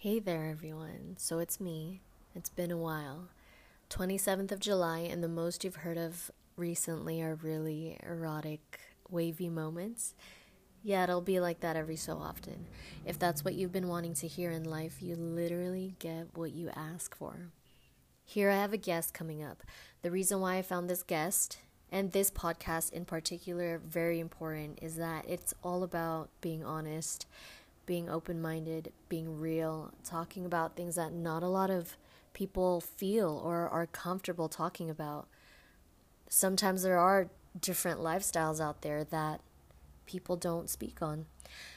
Hey there, everyone. So it's me. It's been a while. 27th of July, and the most you've heard of recently are really erotic, wavy moments. Yeah, it'll be like that every so often. If that's what you've been wanting to hear in life, you literally get what you ask for. Here I have a guest coming up. The reason why I found this guest and this podcast in particular very important is that it's all about being honest being open minded, being real, talking about things that not a lot of people feel or are comfortable talking about. Sometimes there are different lifestyles out there that people don't speak on.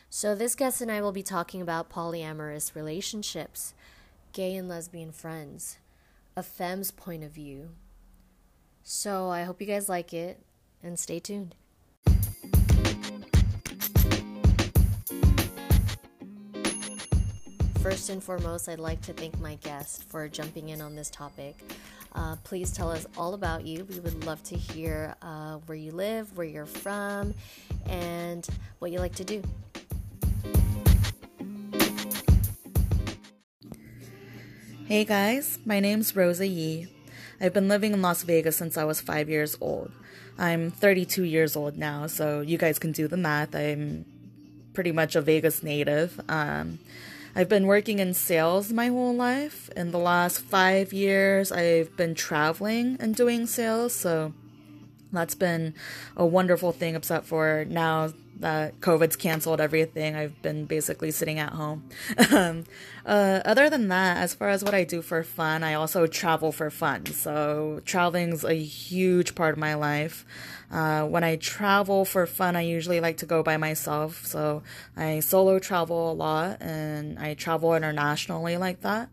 So, this guest and I will be talking about polyamorous relationships, gay and lesbian friends, a femme's point of view. So, I hope you guys like it and stay tuned. First and foremost, I'd like to thank my guest for jumping in on this topic. Uh, please tell us all about you. We would love to hear uh, where you live, where you're from, and what you like to do. Hey guys, my name's Rosa Yee. I've been living in Las Vegas since I was five years old. I'm 32 years old now, so you guys can do the math. I'm pretty much a Vegas native. Um, I've been working in sales my whole life. In the last five years, I've been traveling and doing sales. So that's been a wonderful thing, except for now that COVID's canceled everything. I've been basically sitting at home. um, uh, other than that, as far as what I do for fun, I also travel for fun. So traveling's a huge part of my life. Uh, when I travel for fun, I usually like to go by myself. So I solo travel a lot and I travel internationally like that.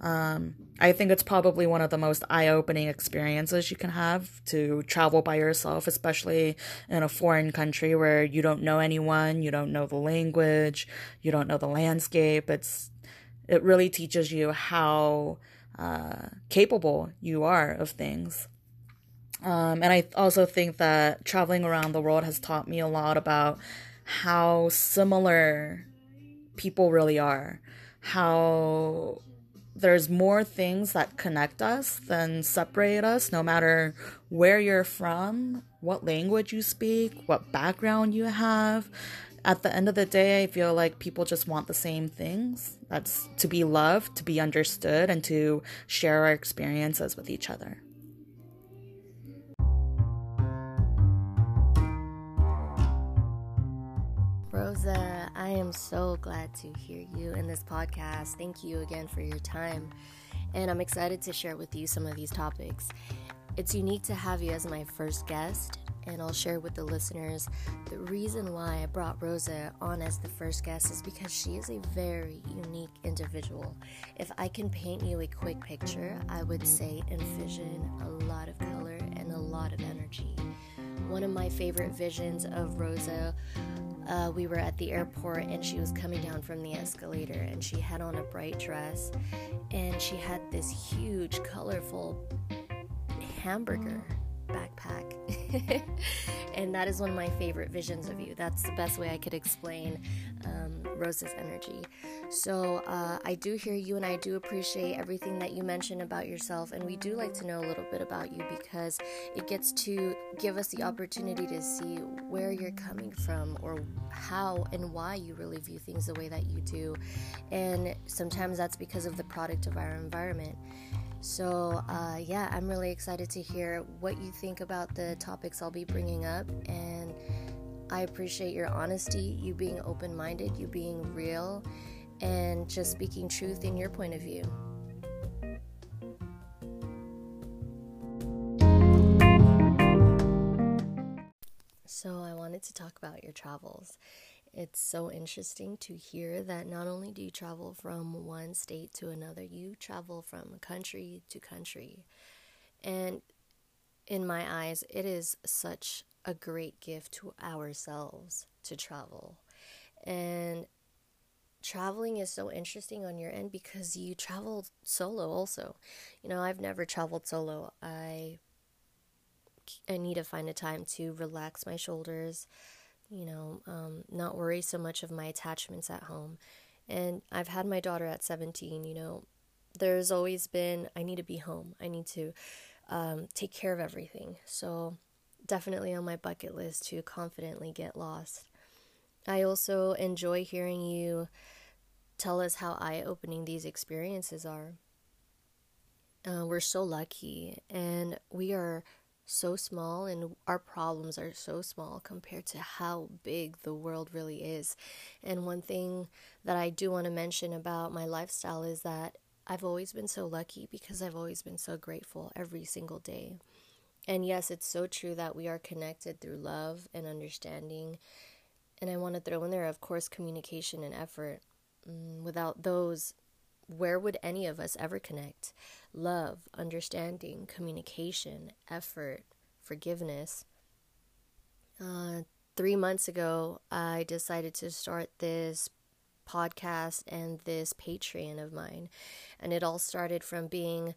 Um, I think it's probably one of the most eye opening experiences you can have to travel by yourself, especially in a foreign country where you don't know anyone, you don't know the language, you don't know the landscape. It's, it really teaches you how uh, capable you are of things. Um, and I also think that traveling around the world has taught me a lot about how similar people really are, how there's more things that connect us than separate us, no matter where you're from, what language you speak, what background you have. At the end of the day, I feel like people just want the same things. That's to be loved, to be understood, and to share our experiences with each other. Rosa, uh, I am so glad to hear you in this podcast. Thank you again for your time. And I'm excited to share with you some of these topics. It's unique to have you as my first guest, and I'll share with the listeners the reason why I brought Rosa on as the first guest is because she is a very unique individual. If I can paint you a quick picture, I would say envision a lot of color and a lot of energy. One of my favorite visions of Rosa uh, we were at the airport and she was coming down from the escalator and she had on a bright dress and she had this huge, colorful hamburger backpack. and that is one of my favorite visions of you. That's the best way I could explain um, Rose's energy. So uh, I do hear you and I do appreciate everything that you mentioned about yourself. And we do like to know a little bit about you because it gets to give us the opportunity to see where you're coming from or how and why you really view things the way that you do. And sometimes that's because of the product of our environment. So, uh, yeah, I'm really excited to hear what you think about the topics I'll be bringing up. And I appreciate your honesty, you being open minded, you being real, and just speaking truth in your point of view. So, I wanted to talk about your travels. It's so interesting to hear that not only do you travel from one state to another, you travel from country to country. And in my eyes, it is such a great gift to ourselves to travel. And traveling is so interesting on your end because you travel solo also. You know, I've never traveled solo. I I need to find a time to relax my shoulders, you know, um, not worry so much of my attachments at home And I've had my daughter at 17, you know, there's always been, I need to be home. I need to um, take care of everything. So, definitely on my bucket list to confidently get lost. I also enjoy hearing you tell us how eye opening these experiences are. Uh, we're so lucky, and we are so small, and our problems are so small compared to how big the world really is. And one thing that I do want to mention about my lifestyle is that I've always been so lucky because I've always been so grateful every single day. And yes, it's so true that we are connected through love and understanding. And I want to throw in there, of course, communication and effort. Mm, without those, where would any of us ever connect? Love, understanding, communication, effort, forgiveness. Uh, three months ago, I decided to start this podcast and this Patreon of mine. And it all started from being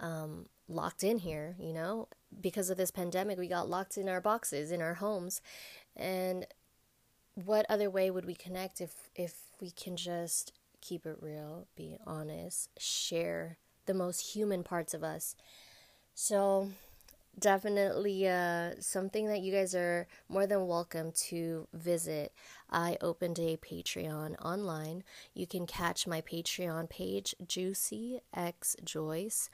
um, locked in here, you know, because of this pandemic, we got locked in our boxes, in our homes. And what other way would we connect if, if we can just keep it real, be honest, share the most human parts of us? So, definitely uh, something that you guys are more than welcome to visit. I opened a Patreon online. You can catch my Patreon page, Juicy X Joyce,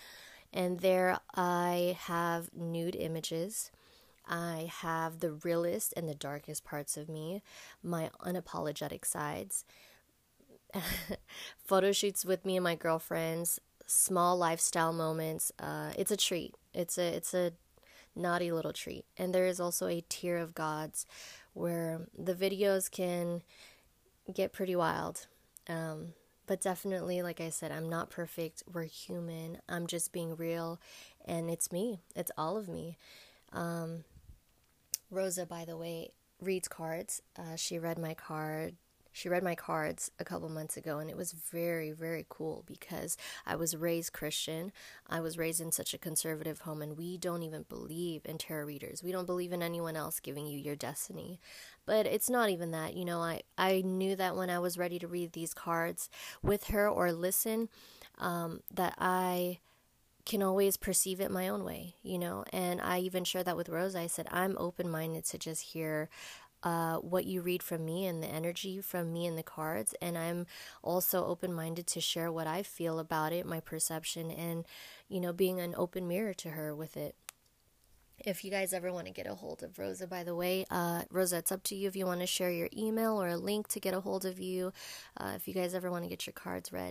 and there I have nude images. I have the realest and the darkest parts of me, my unapologetic sides, photo shoots with me and my girlfriends, small lifestyle moments. Uh, it's a treat. It's a it's a naughty little treat. And there is also a tier of gods where the videos can get pretty wild. Um, but definitely, like I said, I'm not perfect. We're human. I'm just being real. And it's me, it's all of me. Um, Rosa, by the way, reads cards. Uh, she read my card she read my cards a couple months ago and it was very very cool because i was raised christian i was raised in such a conservative home and we don't even believe in tarot readers we don't believe in anyone else giving you your destiny but it's not even that you know i i knew that when i was ready to read these cards with her or listen um, that i can always perceive it my own way, you know. And I even shared that with Rose. I said, I'm open minded to just hear uh, what you read from me and the energy from me and the cards. And I'm also open minded to share what I feel about it, my perception, and, you know, being an open mirror to her with it. If you guys ever want to get a hold of Rosa, by the way, uh, Rosa, it's up to you if you want to share your email or a link to get a hold of you. Uh, if you guys ever want to get your cards read,